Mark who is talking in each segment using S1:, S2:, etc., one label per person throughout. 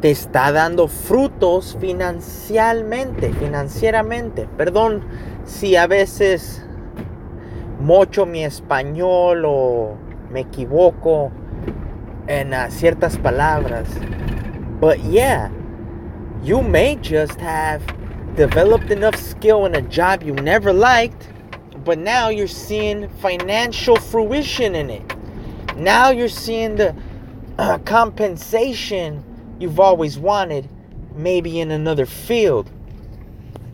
S1: te está dando frutos financieramente, financieramente. Perdón si a veces mocho mi español o me equivoco en uh, ciertas palabras. But yeah, you may just have developed enough skill in a job you never liked, but now you're seeing financial fruition in it. Now you're seeing the uh, compensation you've always wanted, maybe in another field.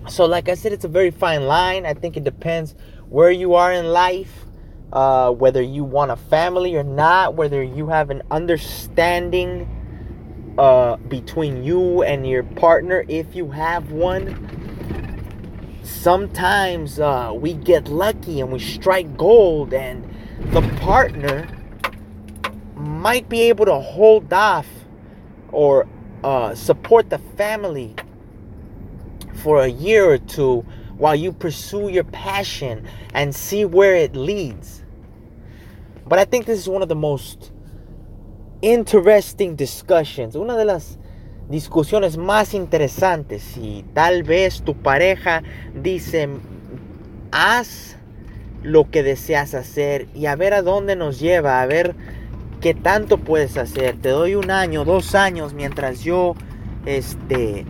S1: So, like I said, it's a very fine line. I think it depends where you are in life, uh, whether you want a family or not, whether you have an understanding uh, between you and your partner, if you have one. Sometimes uh, we get lucky and we strike gold, and the partner might be able to hold off or uh, support the family for a year or two while you pursue your passion and see where it leads. But I think this is one of the most interesting discussions, una de las discusiones más interesantes. Y tal vez tu pareja dice, haz lo que deseas hacer y a ver a dónde nos lleva, a ver qué tanto puedes hacer. Te doy un año, dos años mientras yo este,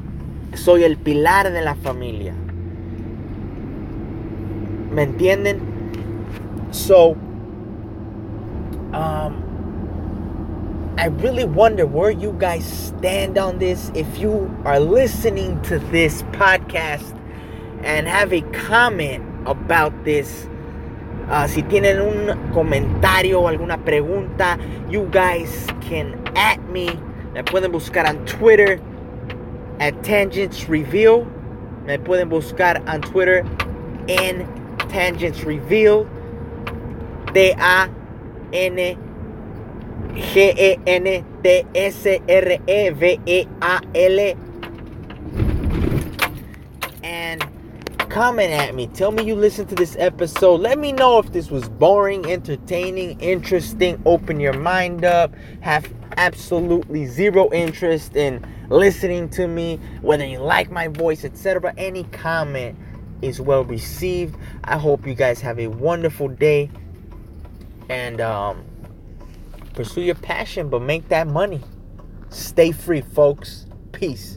S1: soy el pilar de la familia. ¿Me entienden? So, um, I really wonder where you guys stand on this. If you are listening to this podcast and have a comment about this, uh, si tienen un comentario o alguna pregunta, you guys can at me. Me pueden buscar on Twitter at Tangents Reveal. Me pueden buscar on Twitter en Tangents Reveal. T-A-N G-E-N-T-S-R-E-V-E-A-L. And comment at me. Tell me you listened to this episode. Let me know if this was boring, entertaining, interesting. Open your mind up. Have absolutely zero interest in listening to me, whether you like my voice, etc. Any comment is well received. I hope you guys have a wonderful day. And um Pursue your passion, but make that money. Stay free, folks. Peace.